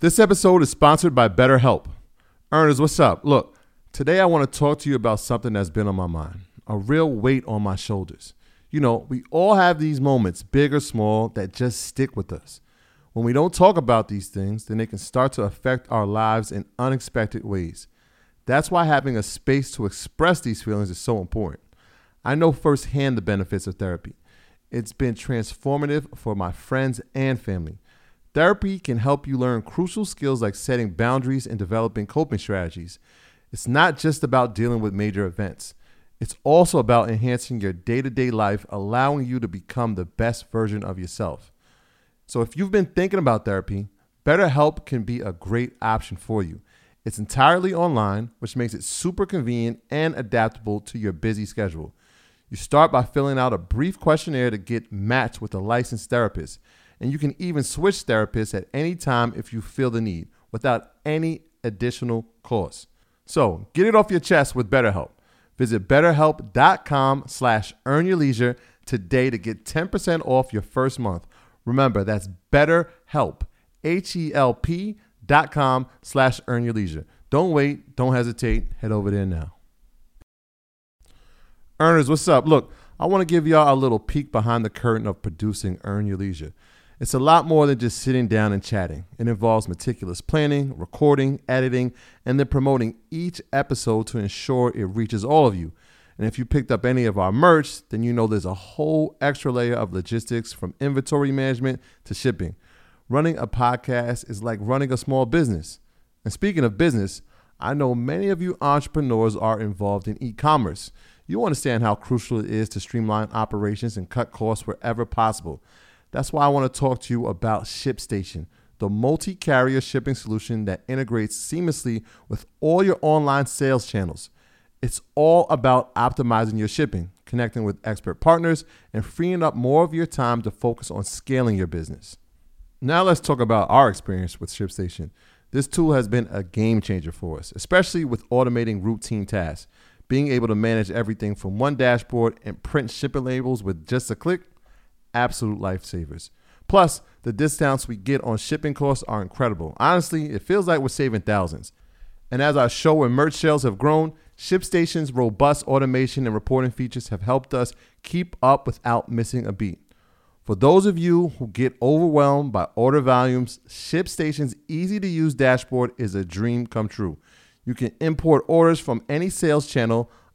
This episode is sponsored by BetterHelp. Earners, what's up? Look, today I want to talk to you about something that's been on my mind, a real weight on my shoulders. You know, we all have these moments, big or small, that just stick with us. When we don't talk about these things, then they can start to affect our lives in unexpected ways. That's why having a space to express these feelings is so important. I know firsthand the benefits of therapy. It's been transformative for my friends and family. Therapy can help you learn crucial skills like setting boundaries and developing coping strategies. It's not just about dealing with major events, it's also about enhancing your day to day life, allowing you to become the best version of yourself. So, if you've been thinking about therapy, BetterHelp can be a great option for you. It's entirely online, which makes it super convenient and adaptable to your busy schedule. You start by filling out a brief questionnaire to get matched with a licensed therapist, and you can even switch therapists at any time if you feel the need without any additional cost. So, get it off your chest with BetterHelp. Visit betterhelp.com slash earn your leisure today to get 10% off your first month. Remember, that's betterhelp, H-E-L-P dot com slash earn your leisure. Don't wait. Don't hesitate. Head over there now. Earners, what's up? Look, I want to give y'all a little peek behind the curtain of producing Earn Your Leisure. It's a lot more than just sitting down and chatting. It involves meticulous planning, recording, editing, and then promoting each episode to ensure it reaches all of you. And if you picked up any of our merch, then you know there's a whole extra layer of logistics from inventory management to shipping. Running a podcast is like running a small business. And speaking of business, I know many of you entrepreneurs are involved in e commerce. You understand how crucial it is to streamline operations and cut costs wherever possible. That's why I want to talk to you about ShipStation, the multi carrier shipping solution that integrates seamlessly with all your online sales channels. It's all about optimizing your shipping, connecting with expert partners, and freeing up more of your time to focus on scaling your business. Now, let's talk about our experience with ShipStation. This tool has been a game changer for us, especially with automating routine tasks. Being able to manage everything from one dashboard and print shipping labels with just a click absolute lifesavers. Plus, the discounts we get on shipping costs are incredible. Honestly, it feels like we're saving thousands. And as our show and merch sales have grown, ShipStation's robust automation and reporting features have helped us keep up without missing a beat. For those of you who get overwhelmed by order volumes, ShipStation's easy to use dashboard is a dream come true. You can import orders from any sales channel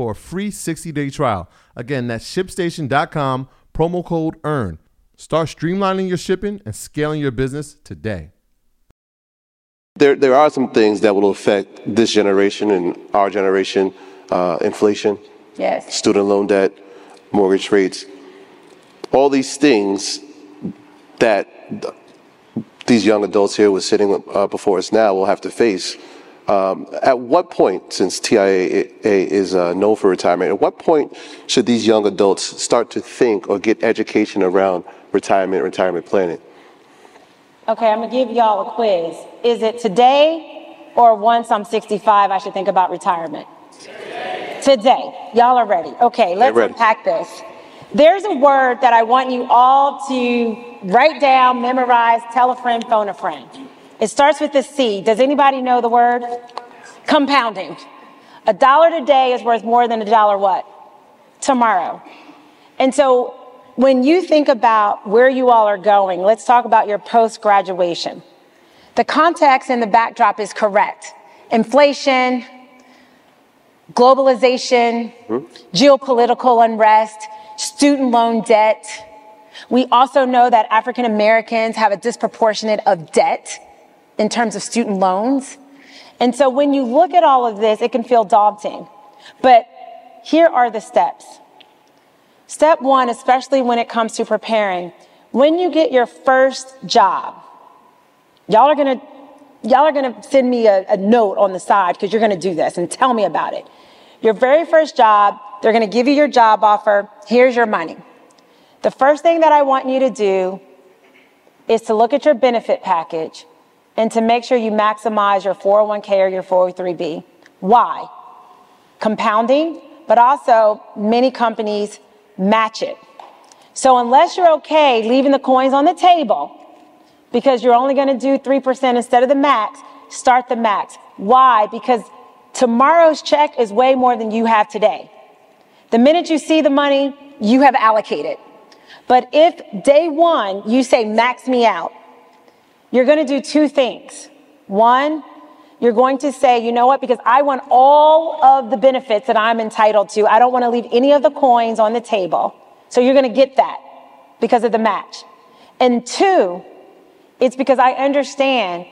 for a free 60 day trial. Again, that's shipstation.com, promo code EARN. Start streamlining your shipping and scaling your business today. There, there are some things that will affect this generation and our generation uh, inflation, Yes. student loan debt, mortgage rates, all these things that th- these young adults here with sitting uh, before us now will have to face. Um, at what point, since TIAA is uh, known for retirement, at what point should these young adults start to think or get education around retirement, retirement planning? Okay, I'm gonna give y'all a quiz. Is it today or once I'm 65 I should think about retirement? Today. Today. Y'all are ready. Okay, let's ready. unpack this. There's a word that I want you all to write down, memorize, tell a friend, phone a friend. It starts with a C. Does anybody know the word? Compounding. A dollar today is worth more than a dollar what? Tomorrow. And so when you think about where you all are going, let's talk about your post graduation. The context and the backdrop is correct. Inflation, globalization, mm-hmm. geopolitical unrest, student loan debt. We also know that African Americans have a disproportionate of debt in terms of student loans. And so when you look at all of this, it can feel daunting. But here are the steps. Step one, especially when it comes to preparing, when you get your first job, y'all are gonna y'all are gonna send me a, a note on the side because you're gonna do this and tell me about it. Your very first job, they're gonna give you your job offer. Here's your money. The first thing that I want you to do is to look at your benefit package and to make sure you maximize your 401k or your 403b. Why? Compounding, but also many companies match it. So unless you're okay leaving the coins on the table because you're only going to do 3% instead of the max, start the max. Why? Because tomorrow's check is way more than you have today. The minute you see the money, you have allocated. But if day one you say max me out, you're going to do two things. One, you're going to say, you know what, because I want all of the benefits that I'm entitled to. I don't want to leave any of the coins on the table. So you're going to get that because of the match. And two, it's because I understand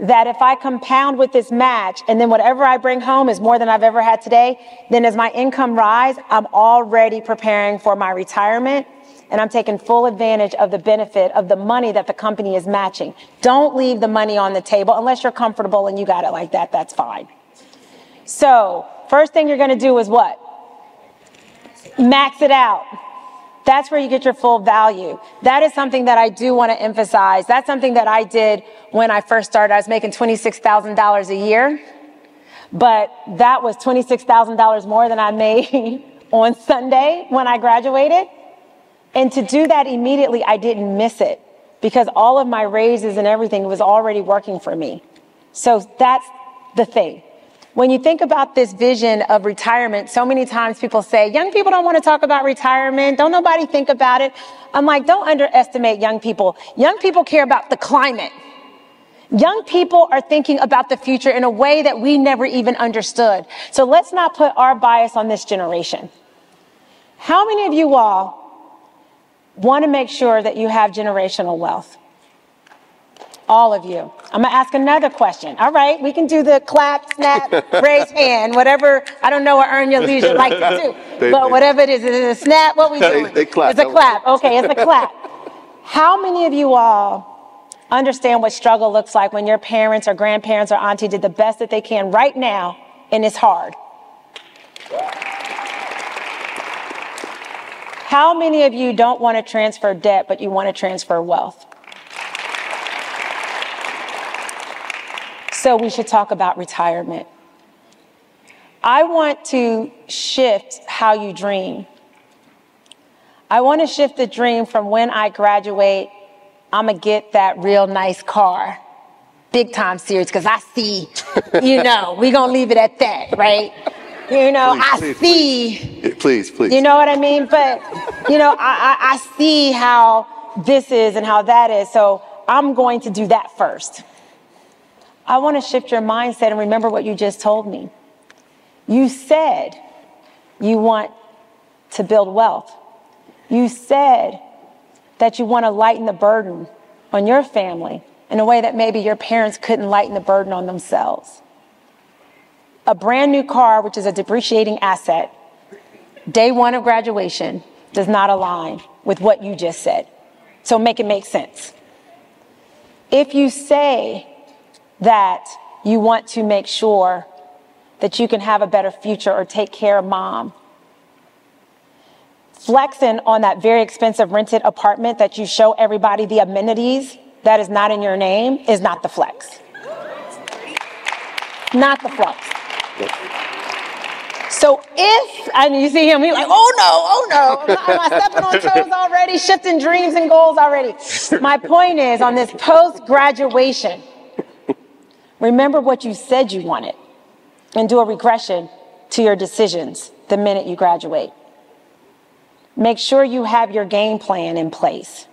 that if I compound with this match and then whatever I bring home is more than I've ever had today, then as my income rise, I'm already preparing for my retirement and I'm taking full advantage of the benefit of the money that the company is matching. Don't leave the money on the table unless you're comfortable and you got it like that, that's fine. So, first thing you're going to do is what? Max it out. That's where you get your full value. That is something that I do want to emphasize. That's something that I did when I first started. I was making $26,000 a year, but that was $26,000 more than I made on Sunday when I graduated. And to do that immediately, I didn't miss it because all of my raises and everything was already working for me. So that's the thing. When you think about this vision of retirement, so many times people say, young people don't want to talk about retirement. Don't nobody think about it. I'm like, don't underestimate young people. Young people care about the climate. Young people are thinking about the future in a way that we never even understood. So let's not put our bias on this generation. How many of you all want to make sure that you have generational wealth. All of you. I'm going to ask another question. All right, we can do the clap, snap, raise hand, whatever. I don't know what earn your leisure like to do. they, but they, whatever it is, is it a snap? What we doing? They, they clap. It's a clap. Okay, it's a clap. How many of you all understand what struggle looks like when your parents or grandparents or auntie did the best that they can right now and it's hard? How many of you don't want to transfer debt, but you want to transfer wealth? So we should talk about retirement. I want to shift how you dream. I want to shift the dream from when I graduate, I'm going to get that real nice car. Big time series, because I see, you know, we're going to leave it at that, right? You know, please, I please, see. Please. please, please. You know what I mean? But, you know, I, I, I see how this is and how that is. So I'm going to do that first. I want to shift your mindset and remember what you just told me. You said you want to build wealth. You said that you want to lighten the burden on your family in a way that maybe your parents couldn't lighten the burden on themselves a brand new car, which is a depreciating asset, day one of graduation does not align with what you just said. So make it make sense. If you say that you want to make sure that you can have a better future or take care of mom, flexing on that very expensive rented apartment that you show everybody the amenities that is not in your name is not the flex. Not the flex. So if, and you see him, he's like, oh no, oh no, am I stepping on toes already, shifting dreams and goals already? My point is on this post graduation, remember what you said you wanted and do a regression to your decisions the minute you graduate. Make sure you have your game plan in place.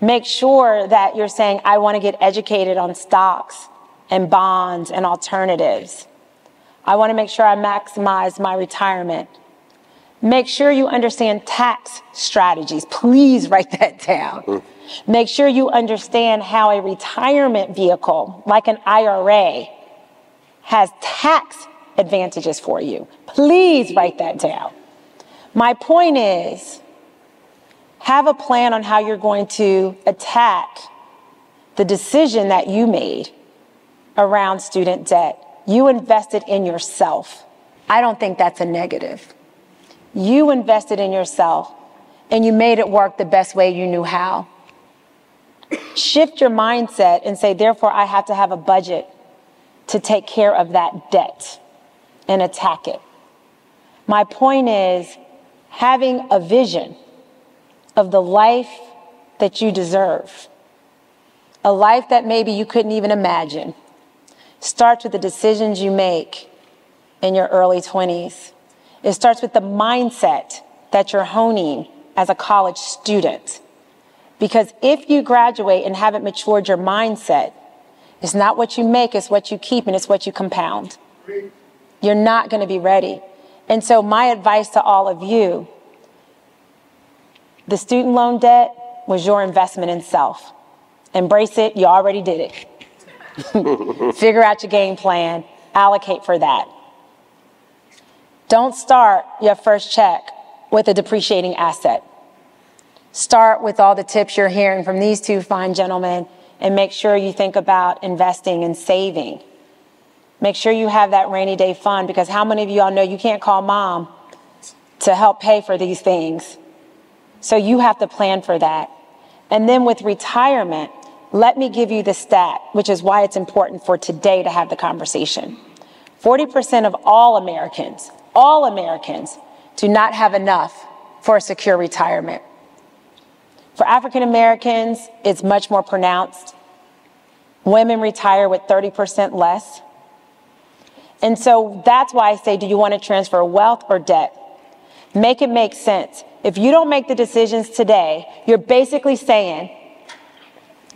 Make sure that you're saying, I want to get educated on stocks and bonds and alternatives. I want to make sure I maximize my retirement. Make sure you understand tax strategies. Please write that down. Mm. Make sure you understand how a retirement vehicle, like an IRA, has tax advantages for you. Please write that down. My point is have a plan on how you're going to attack the decision that you made around student debt. You invested in yourself. I don't think that's a negative. You invested in yourself and you made it work the best way you knew how. Shift your mindset and say, therefore, I have to have a budget to take care of that debt and attack it. My point is having a vision of the life that you deserve, a life that maybe you couldn't even imagine, starts with the decisions you make in your early 20s. It starts with the mindset that you're honing as a college student. Because if you graduate and haven't matured your mindset, it's not what you make, it's what you keep, and it's what you compound. You're not going to be ready. And so, my advice to all of you the student loan debt was your investment in self. Embrace it, you already did it. Figure out your game plan, allocate for that. Don't start your first check with a depreciating asset. Start with all the tips you're hearing from these two fine gentlemen and make sure you think about investing and saving. Make sure you have that rainy day fund because how many of y'all know you can't call mom to help pay for these things? So you have to plan for that. And then with retirement, let me give you the stat, which is why it's important for today to have the conversation. 40% of all Americans, all Americans, do not have enough for a secure retirement. For African Americans, it's much more pronounced. Women retire with 30% less. And so that's why I say, do you want to transfer wealth or debt? Make it make sense. If you don't make the decisions today, you're basically saying,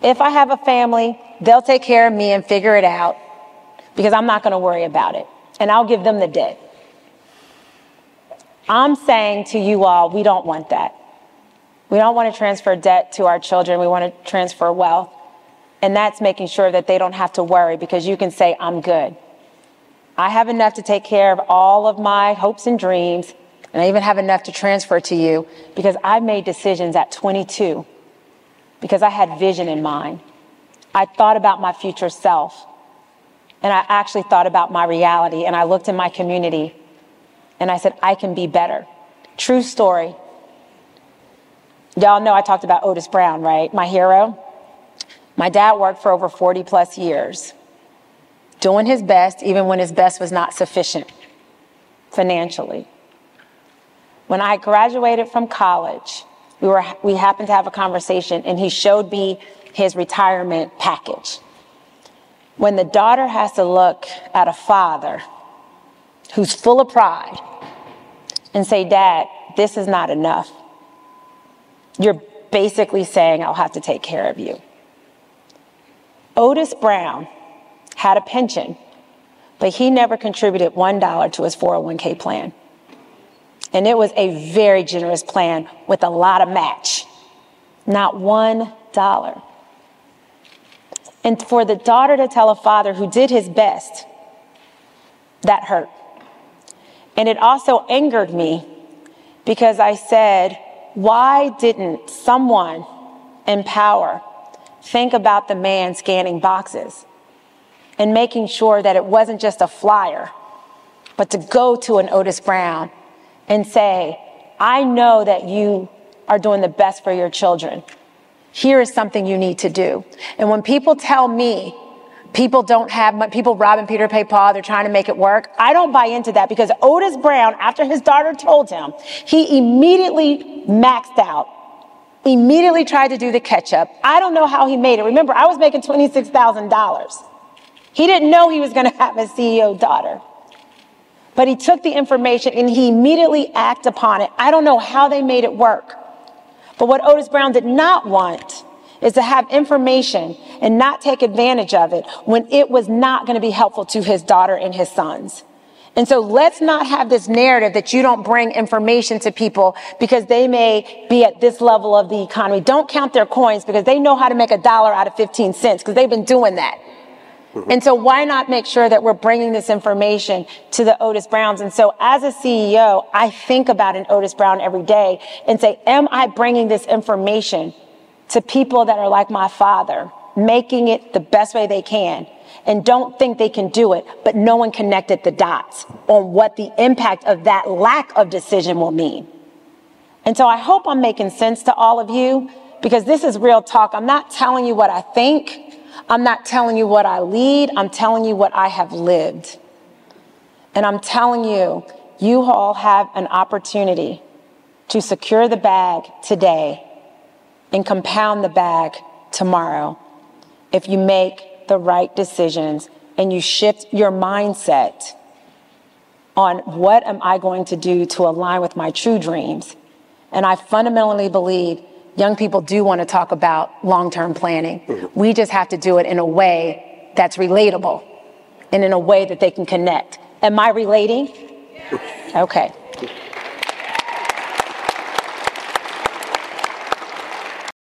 if I have a family, they'll take care of me and figure it out because I'm not going to worry about it. And I'll give them the debt. I'm saying to you all, we don't want that. We don't want to transfer debt to our children. We want to transfer wealth. And that's making sure that they don't have to worry because you can say, I'm good. I have enough to take care of all of my hopes and dreams. And I even have enough to transfer to you because I made decisions at 22 because I had vision in mind. I thought about my future self. And I actually thought about my reality. And I looked in my community and I said, I can be better. True story. Y'all know I talked about Otis Brown, right? My hero. My dad worked for over 40 plus years, doing his best, even when his best was not sufficient financially. When I graduated from college, we, were, we happened to have a conversation, and he showed me his retirement package. When the daughter has to look at a father who's full of pride and say, Dad, this is not enough you're basically saying, I'll have to take care of you. Otis Brown had a pension, but he never contributed $1 to his 401k plan. And it was a very generous plan with a lot of match. Not $1. And for the daughter to tell a father who did his best, that hurt. And it also angered me because I said, why didn't someone in power think about the man scanning boxes and making sure that it wasn't just a flyer, but to go to an Otis Brown and say, I know that you are doing the best for your children. Here is something you need to do. And when people tell me people don't have much, people robbing Peter pay Paul. They're trying to make it work. I don't buy into that because Otis Brown, after his daughter told him, he immediately maxed out. Immediately tried to do the catch up. I don't know how he made it. Remember, I was making $26,000. He didn't know he was going to have a CEO daughter. But he took the information and he immediately acted upon it. I don't know how they made it work. But what Otis Brown did not want is to have information and not take advantage of it when it was not going to be helpful to his daughter and his sons. And so let's not have this narrative that you don't bring information to people because they may be at this level of the economy. Don't count their coins because they know how to make a dollar out of 15 cents because they've been doing that. Mm-hmm. And so why not make sure that we're bringing this information to the Otis Browns? And so as a CEO, I think about an Otis Brown every day and say, am I bringing this information to people that are like my father, making it the best way they can. and don't think they can do it, but no one connected the dots on what the impact of that lack of decision will mean. And so I hope I'm making sense to all of you because this is real talk. I'm not telling you what I think. I'm not telling you what I lead. I'm telling you what I have lived. And I'm telling you, you all have an opportunity to secure the bag today and compound the bag tomorrow if you make the right decisions and you shift your mindset on what am I going to do to align with my true dreams. And I fundamentally believe young people do want to talk about long term planning. Mm-hmm. We just have to do it in a way that's relatable and in a way that they can connect. Am I relating? Okay.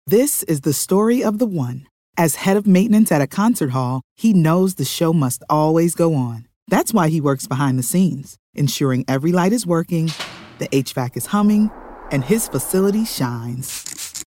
This is the story of the one. As head of maintenance at a concert hall, he knows the show must always go on. That's why he works behind the scenes, ensuring every light is working, the HVAC is humming, and his facility shines.